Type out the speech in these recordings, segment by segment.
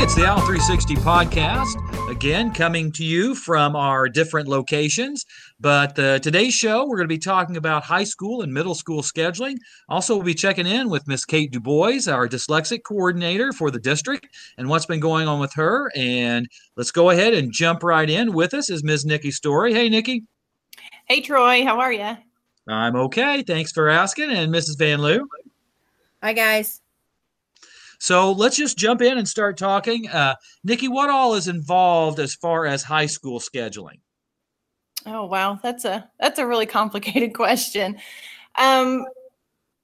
it's the Owl 360 podcast. Again, coming to you from our different locations. But uh, today's show, we're going to be talking about high school and middle school scheduling. Also, we'll be checking in with Miss Kate Dubois, our dyslexic coordinator for the district, and what's been going on with her. And let's go ahead and jump right in. With us is Ms. Nikki Story. Hey, Nikki. Hey, Troy. How are you? I'm okay. Thanks for asking. And Mrs. Van Loo. Hi, guys. So let's just jump in and start talking. Uh, Nikki, what all is involved as far as high school scheduling? Oh wow, that's a that's a really complicated question. Um,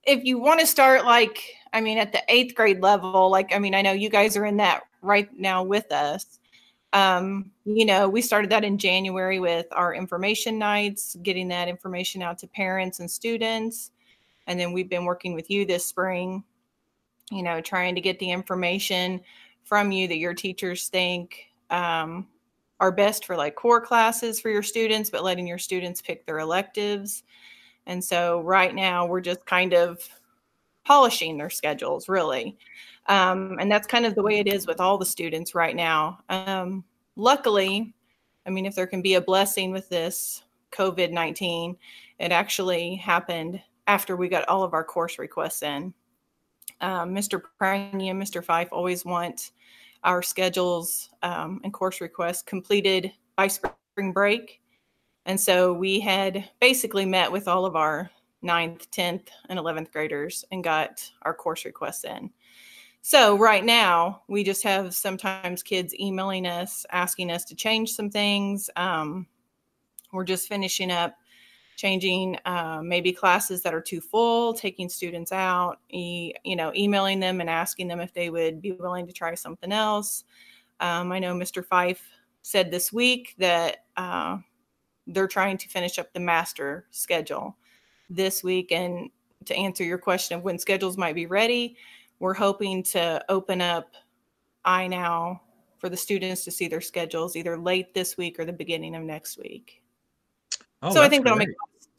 if you want to start like, I mean, at the eighth grade level, like, I mean, I know you guys are in that right now with us. Um, you know, we started that in January with our information nights, getting that information out to parents and students. And then we've been working with you this spring, you know, trying to get the information from you that your teachers think um, are best for like core classes for your students, but letting your students pick their electives. And so right now we're just kind of polishing their schedules, really. Um, and that's kind of the way it is with all the students right now. Um, luckily, I mean, if there can be a blessing with this COVID 19, it actually happened after we got all of our course requests in. Um, Mr. Prangy and Mr. Fife always want our schedules um, and course requests completed by spring break. And so we had basically met with all of our ninth, 10th, and 11th graders and got our course requests in. So right now, we just have sometimes kids emailing us, asking us to change some things. Um, we're just finishing up changing uh, maybe classes that are too full, taking students out, e- you know, emailing them and asking them if they would be willing to try something else. Um, I know Mr. Fife said this week that uh, they're trying to finish up the master schedule this week. And to answer your question of when schedules might be ready, we're hoping to open up iNow for the students to see their schedules either late this week or the beginning of next week. Oh, so I think that'll make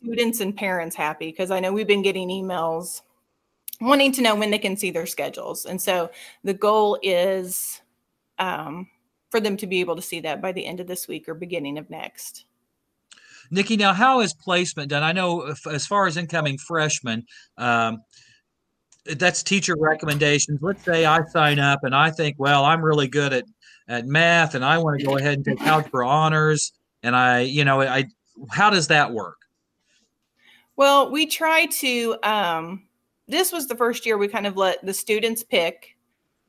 students and parents happy because I know we've been getting emails wanting to know when they can see their schedules. And so the goal is um, for them to be able to see that by the end of this week or beginning of next. Nikki, now how is placement done? I know if, as far as incoming freshmen, um, that's teacher recommendations. Let's say I sign up and I think, well, I'm really good at at math and I want to go ahead and take algebra honors. And I, you know, I how does that work? Well, we try to. Um, this was the first year we kind of let the students pick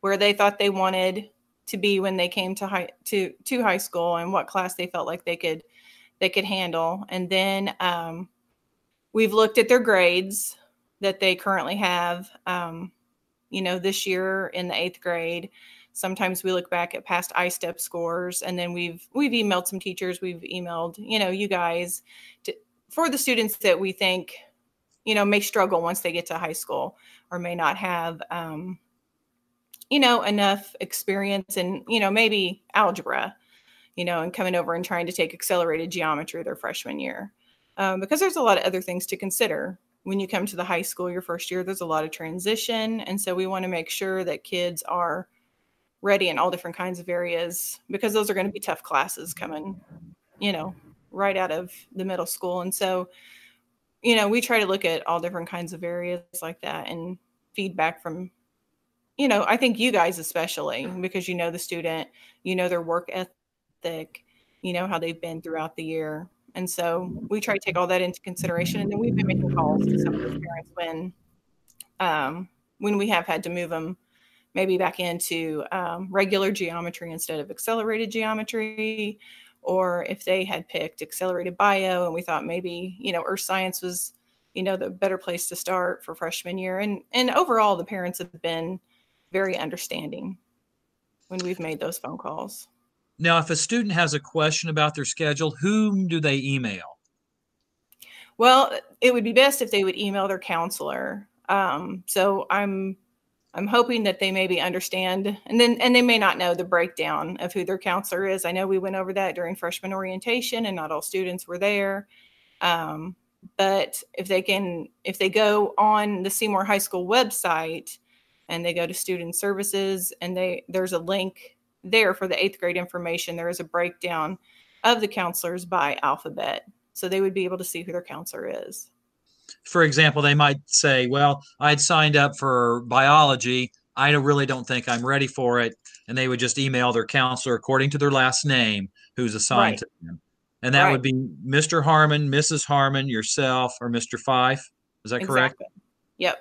where they thought they wanted to be when they came to high to to high school and what class they felt like they could they could handle. And then um, we've looked at their grades that they currently have. Um, you know, this year in the eighth grade, sometimes we look back at past ISTEP scores and then we've we've emailed some teachers we've emailed you know you guys to, for the students that we think you know may struggle once they get to high school or may not have um, you know enough experience and you know maybe algebra you know and coming over and trying to take accelerated geometry their freshman year. Um, because there's a lot of other things to consider. When you come to the high school your first year there's a lot of transition and so we want to make sure that kids are ready in all different kinds of areas because those are going to be tough classes coming, you know, right out of the middle school. And so, you know, we try to look at all different kinds of areas like that and feedback from, you know, I think you guys especially because you know the student, you know their work ethic, you know how they've been throughout the year. And so we try to take all that into consideration. And then we've been making calls to some of the parents when um, when we have had to move them maybe back into um, regular geometry instead of accelerated geometry, or if they had picked accelerated bio and we thought maybe, you know, earth science was, you know, the better place to start for freshman year. And and overall the parents have been very understanding when we've made those phone calls. Now, if a student has a question about their schedule, whom do they email? Well, it would be best if they would email their counselor. Um, so I'm I'm hoping that they maybe understand and then and they may not know the breakdown of who their counselor is. I know we went over that during freshman orientation and not all students were there. Um, but if they can if they go on the Seymour High School website and they go to student services and they there's a link there for the eighth grade information, there is a breakdown of the counselors by alphabet. So they would be able to see who their counselor is. For example, they might say, Well, I'd signed up for biology. I really don't think I'm ready for it. And they would just email their counselor according to their last name who's assigned right. to them. And that right. would be Mr. Harmon, Mrs. Harmon, yourself, or Mr. Fife. Is that exactly. correct? Yep.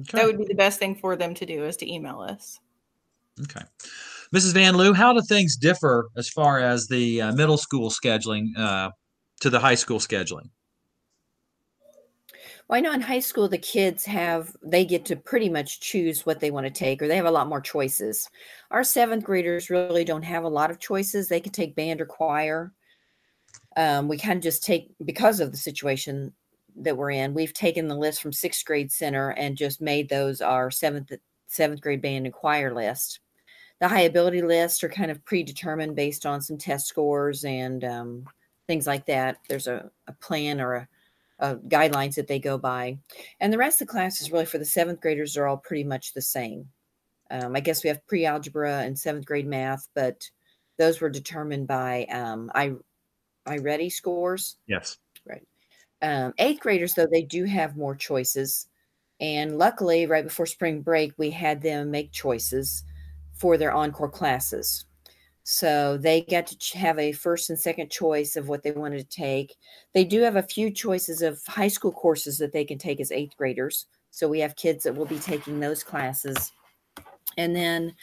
Okay. That would be the best thing for them to do is to email us. Okay. Mrs. Van Loo, how do things differ as far as the uh, middle school scheduling uh, to the high school scheduling? Well, I know in high school the kids have they get to pretty much choose what they want to take, or they have a lot more choices. Our seventh graders really don't have a lot of choices. They can take band or choir. Um, we kind of just take because of the situation that we're in. We've taken the list from sixth grade center and just made those our seventh seventh grade band and choir list the high ability lists are kind of predetermined based on some test scores and um, things like that. There's a, a plan or a, a, guidelines that they go by. And the rest of the classes, really, for the seventh graders, are all pretty much the same. Um, I guess we have pre algebra and seventh grade math, but those were determined by um, I, Ready scores. Yes. Right. Um, eighth graders, though, they do have more choices. And luckily, right before spring break, we had them make choices for their encore classes. So they get to have a first and second choice of what they wanted to take. They do have a few choices of high school courses that they can take as eighth graders. So we have kids that will be taking those classes. And then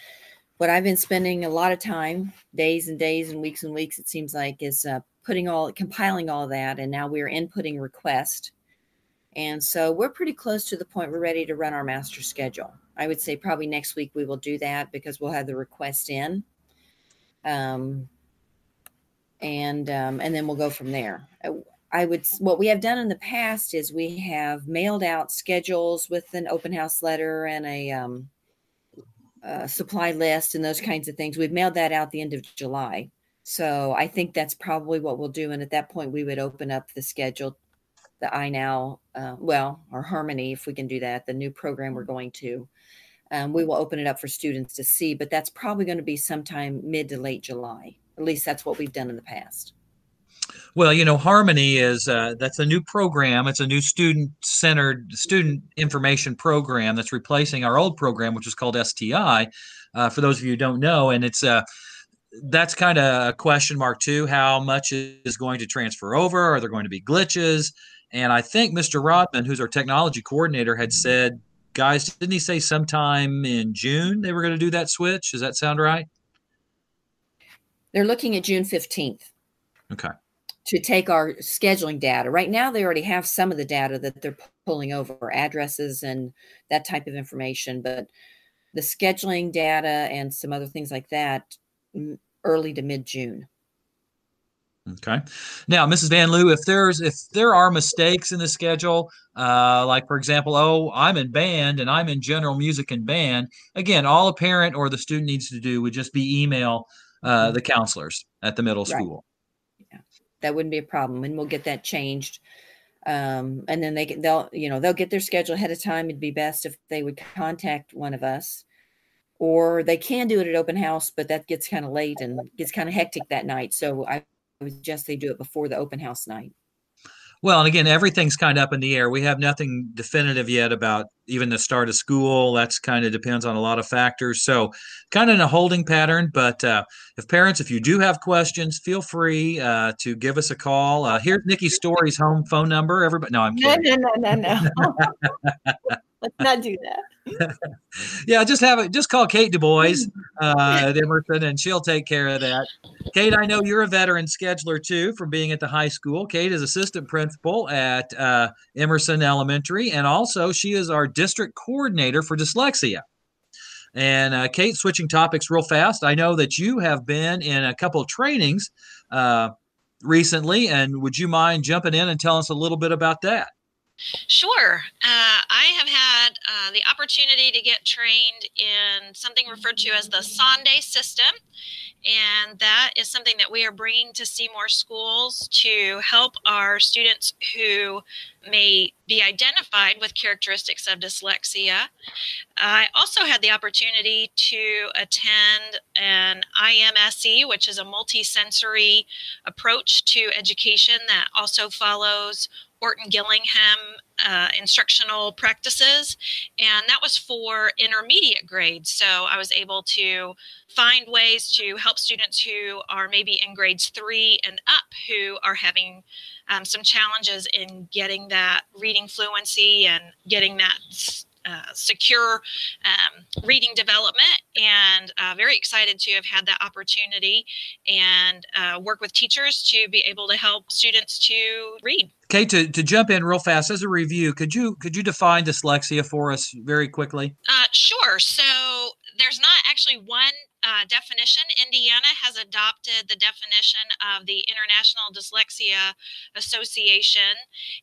what I've been spending a lot of time, days and days and weeks and weeks, it seems like, is uh, putting all, compiling all that. And now we're inputting request. And so we're pretty close to the point we're ready to run our master schedule. I would say probably next week we will do that because we'll have the request in. Um, and um, and then we'll go from there. I, I would what we have done in the past is we have mailed out schedules with an open house letter and a, um, a supply list and those kinds of things. We've mailed that out the end of July. So I think that's probably what we'll do. And at that point, we would open up the schedule, the iNow, uh, well, or Harmony, if we can do that, the new program we're going to um, we will open it up for students to see, but that's probably going to be sometime mid to late July. At least that's what we've done in the past. Well, you know, Harmony is uh, that's a new program. It's a new student-centered student information program that's replacing our old program, which was called STI. Uh, for those of you who don't know, and it's uh, that's kind of a question mark too. How much is going to transfer over? Are there going to be glitches? And I think Mr. Rodman, who's our technology coordinator, had said guys, didn't he say sometime in June they were going to do that switch? Does that sound right? They're looking at June 15th. Okay. To take our scheduling data. Right now, they already have some of the data that they're pulling over, addresses and that type of information. But the scheduling data and some other things like that, mm, early to mid June. Okay. Now, Mrs. Van Loo, if there's if there are mistakes in the schedule, uh, like for example, oh, I'm in band and I'm in general music and band. Again, all a parent or the student needs to do would just be email uh, mm-hmm. the counselors at the middle right. school. Yeah, that wouldn't be a problem, and we'll get that changed. Um, and then they can, they'll you know they'll get their schedule ahead of time. It'd be best if they would contact one of us, or they can do it at open house, but that gets kind of late and gets kind of hectic that night. So I would suggest they do it before the open house night. Well, and again, everything's kind of up in the air. We have nothing definitive yet about even the start of school. That's kind of depends on a lot of factors. So, kind of in a holding pattern. But uh, if parents, if you do have questions, feel free uh, to give us a call. Uh, here's Nikki Story's home phone number. Everybody, no, I'm kidding. No, no, no, no, no. Let's not do that. yeah, just have it. Just call Kate Du Bois uh, at Emerson, and she'll take care of that. Kate, I know you're a veteran scheduler too, from being at the high school. Kate is assistant principal at uh, Emerson Elementary, and also she is our district coordinator for dyslexia. And uh, Kate, switching topics real fast. I know that you have been in a couple of trainings uh, recently, and would you mind jumping in and telling us a little bit about that? Sure. Uh, I have had uh, the opportunity to get trained in something referred to as the Sonday System. And that is something that we are bringing to Seymour schools to help our students who may be identified with characteristics of dyslexia. I also had the opportunity to attend an IMSE, which is a multisensory approach to education that also follows Orton Gillingham uh, instructional practices, and that was for intermediate grades. So I was able to find ways to help students who are maybe in grades three and up who are having um, some challenges in getting that reading fluency and getting that uh, secure um, reading development and uh, very excited to have had that opportunity and uh, work with teachers to be able to help students to read Okay, to, to jump in real fast as a review, could you could you define dyslexia for us very quickly? Uh, sure. So there's not actually one uh, definition. Indiana has adopted the definition of the International Dyslexia Association,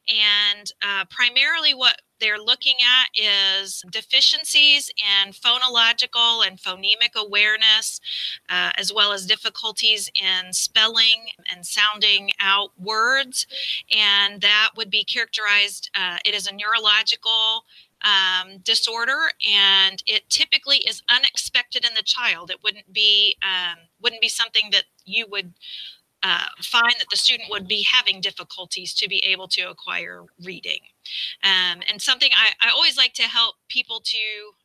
and uh, primarily what they're looking at is deficiencies in phonological and phonemic awareness, uh, as well as difficulties in spelling and sounding out words. And that would be characterized, uh, it is a neurological um, disorder, and it typically is unexpected in the child. It wouldn't be um, wouldn't be something that you would uh, find that the student would be having difficulties to be able to acquire reading. Um, and something I, I, always like to help people to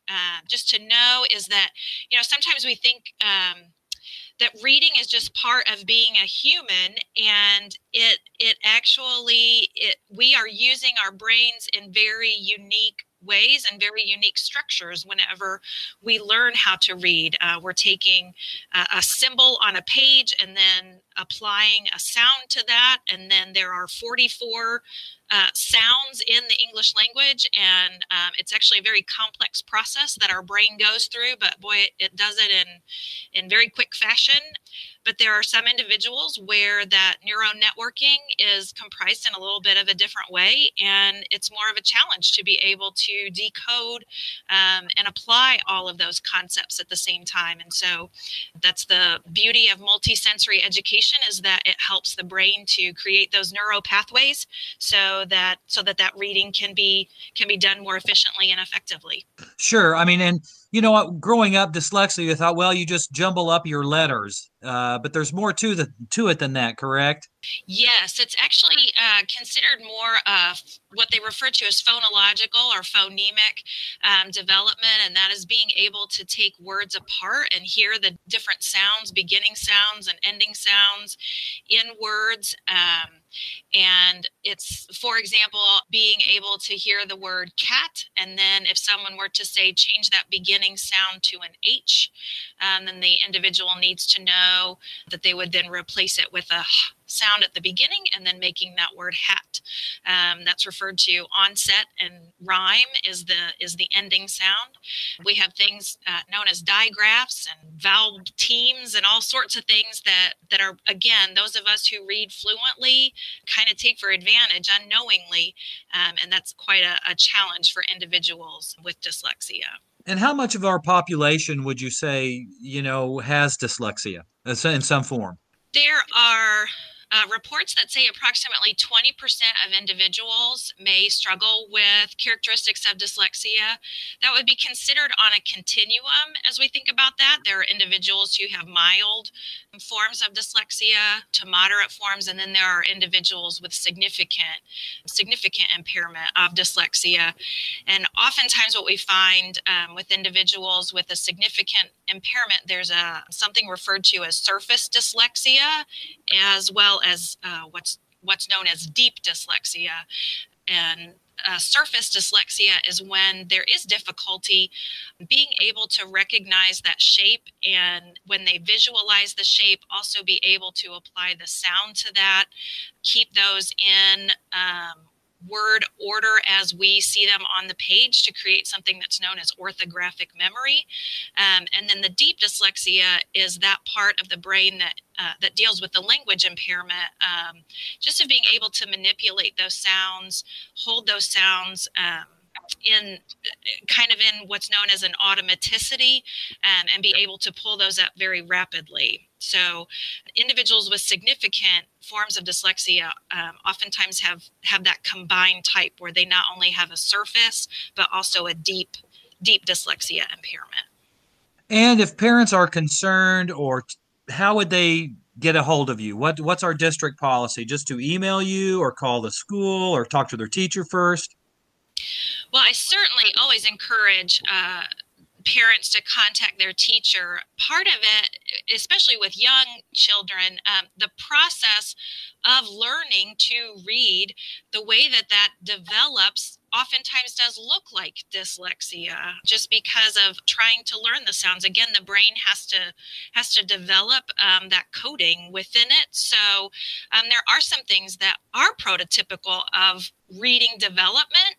uh, just to know is that, you know, sometimes we think um, that reading is just part of being a human and it it actually it we are using our brains in very unique ways and very unique structures whenever we learn how to read. Uh, we're taking uh, a symbol on a page and then applying a sound to that. And then there are 44 uh, sounds in the English language. And um, it's actually a very complex process that our brain goes through, but boy, it, it does it in, in very quick fashion. But there are some individuals where that neural networking is comprised in a little bit of a different way, and it's more of a challenge to be able to decode um, and apply all of those concepts at the same time. And so that's the beauty of multisensory education is that it helps the brain to create those neural pathways so that so that that reading can be can be done more efficiently and effectively. Sure. I mean, and you know, what? growing up dyslexia, I thought, well, you just jumble up your letters, uh, but there's more to the to it than that, correct? Yes, it's actually uh, considered more of what they refer to as phonological or phonemic um, development, and that is being able to take words apart and hear the different sounds, beginning sounds and ending sounds in words. Um, and it's, for example, being able to hear the word cat, and then if someone were to say, change that beginning sound to an H, um, then the individual needs to know that they would then replace it with a sound at the beginning and then making that word hat. Um, that's referred to onset and rime is the is the ending sound. We have things uh, known as digraphs and vowel teams and all sorts of things that that are again those of us who read fluently kind of take for advantage unknowingly, um, and that's quite a, a challenge for individuals with dyslexia. And how much of our population would you say, you know, has dyslexia uh, in some form? There are uh, reports that say approximately 20% of individuals may struggle with characteristics of dyslexia. That would be considered on a continuum as we think about that. There are individuals who have mild forms of dyslexia to moderate forms, and then there are individuals with significant, significant impairment of dyslexia. And oftentimes, what we find um, with individuals with a significant impairment, there's a something referred to as surface dyslexia, as well as uh, what's what's known as deep dyslexia. And uh, surface dyslexia is when there is difficulty being able to recognize that shape and when they visualize the shape also be able to apply the sound to that keep those in um, word order as we see them on the page to create something that's known as orthographic memory. Um, and then the deep dyslexia is that part of the brain that uh, that deals with the language impairment, um, just of being able to manipulate those sounds, hold those sounds. Um, in kind of in what's known as an automaticity um, and be able to pull those up very rapidly. So, individuals with significant forms of dyslexia um, oftentimes have have that combined type where they not only have a surface but also a deep deep dyslexia impairment. And if parents are concerned, or how would they get a hold of you? What what's our district policy? Just to email you, or call the school, or talk to their teacher first? Well, I certainly always encourage uh, parents to contact their teacher. Part of it, especially with young children, um, the process of learning to read, the way that that develops oftentimes does look like dyslexia just because of trying to learn the sounds. Again the brain has to has to develop um, that coding within it. So um, there are some things that are prototypical of reading development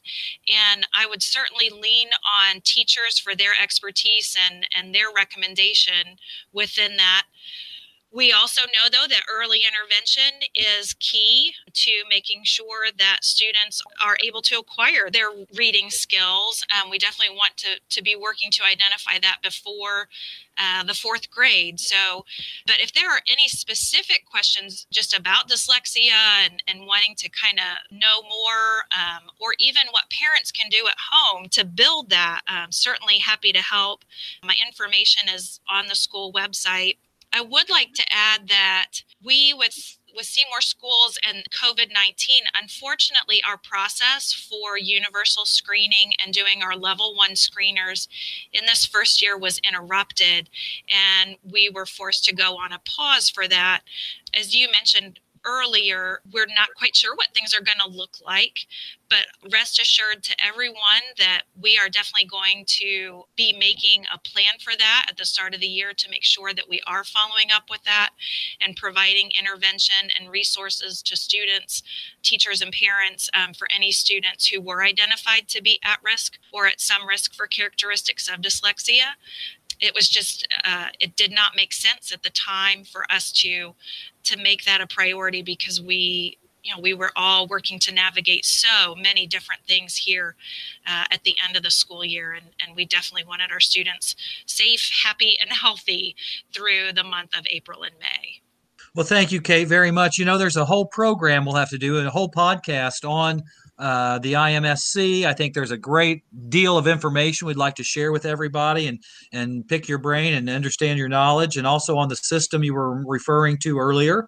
and i would certainly lean on teachers for their expertise and and their recommendation within that we also know, though, that early intervention is key to making sure that students are able to acquire their reading skills. Um, we definitely want to, to be working to identify that before uh, the fourth grade. So, but if there are any specific questions just about dyslexia and, and wanting to kind of know more, um, or even what parents can do at home to build that, um, certainly happy to help. My information is on the school website. I would like to add that we with with Seymour Schools and COVID 19, unfortunately, our process for universal screening and doing our level one screeners in this first year was interrupted, and we were forced to go on a pause for that. As you mentioned, earlier, we're not quite sure what things are going to look like. But rest assured to everyone that we are definitely going to be making a plan for that at the start of the year to make sure that we are following up with that and providing intervention and resources to students, teachers, and parents um, for any students who were identified to be at risk or at some risk for characteristics of dyslexia it was just uh, it did not make sense at the time for us to to make that a priority because we you know we were all working to navigate so many different things here uh, at the end of the school year. And, and we definitely wanted our students safe happy and healthy through the month of april and may. Well thank you kate very much. You know there's a whole program we'll have to do a whole podcast on uh, the IMSE. I think there's a great deal of information we'd like to share with everybody and and pick your brain and understand your knowledge, and also on the system you were referring to earlier.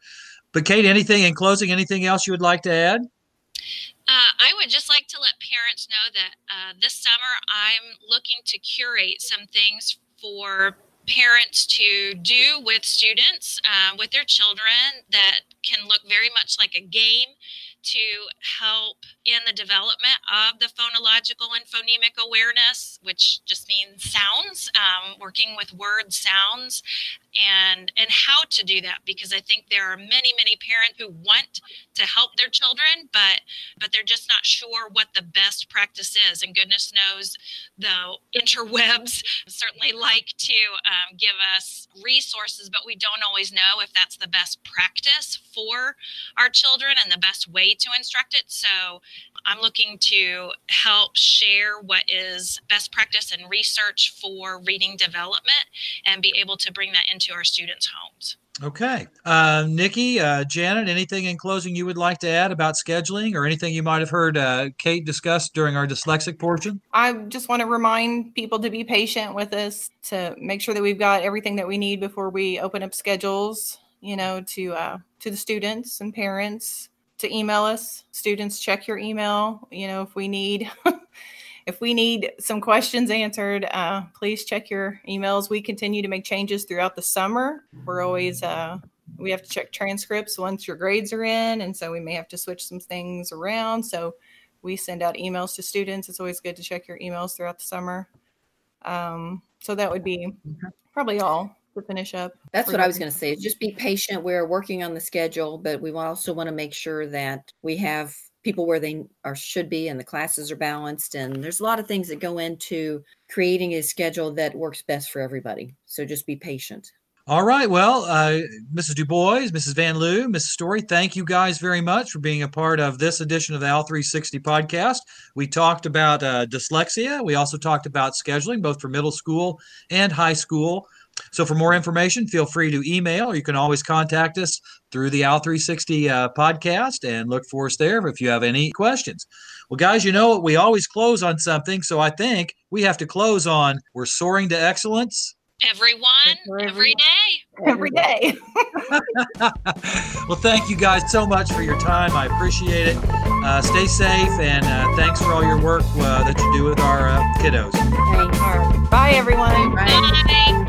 But Kate, anything in closing? Anything else you would like to add? Uh, I would just like to let parents know that uh, this summer I'm looking to curate some things for parents to do with students, uh, with their children, that can look very much like a game to help in the development of the phonological and phonemic awareness, which just means sounds, um, working with word sounds, and and how to do that because I think there are many many parents who want to help their children, but but they're just not sure what the best practice is. And goodness knows the interwebs certainly like to um, give us resources, but we don't always know if that's the best practice for our children and the best way to instruct it. So I'm looking to help share what is best practice and research for reading development and be able to bring that into our students' homes. Okay. Uh, Nikki, uh, Janet, anything in closing you would like to add about scheduling or anything you might have heard uh, Kate discuss during our dyslexic portion? I just want to remind people to be patient with us, to make sure that we've got everything that we need before we open up schedules, you know, to uh, to the students and parents to email us. Students, check your email. You know, if we need if we need some questions answered, uh, please check your emails. We continue to make changes throughout the summer. We're always uh, we have to check transcripts once your grades are in, and so we may have to switch some things around. So we send out emails to students. It's always good to check your emails throughout the summer. Um, so that would be probably all to finish up. That's what I was going to say. Just be patient. We're working on the schedule, but we also want to make sure that we have people where they are should be and the classes are balanced and there's a lot of things that go into creating a schedule that works best for everybody so just be patient all right. Well, uh, Mrs. Du Bois, Mrs. Van Loo, Mrs. Story, thank you guys very much for being a part of this edition of the Owl 360 podcast. We talked about uh, dyslexia. We also talked about scheduling, both for middle school and high school. So, for more information, feel free to email or you can always contact us through the Owl 360 uh, podcast and look for us there if you have any questions. Well, guys, you know we always close on something. So, I think we have to close on We're Soaring to Excellence Everyone, every day. Every day. well, thank you guys so much for your time. I appreciate it. Uh, stay safe and uh, thanks for all your work uh, that you do with our uh, kiddos. Thanks. Bye, everyone. Bye.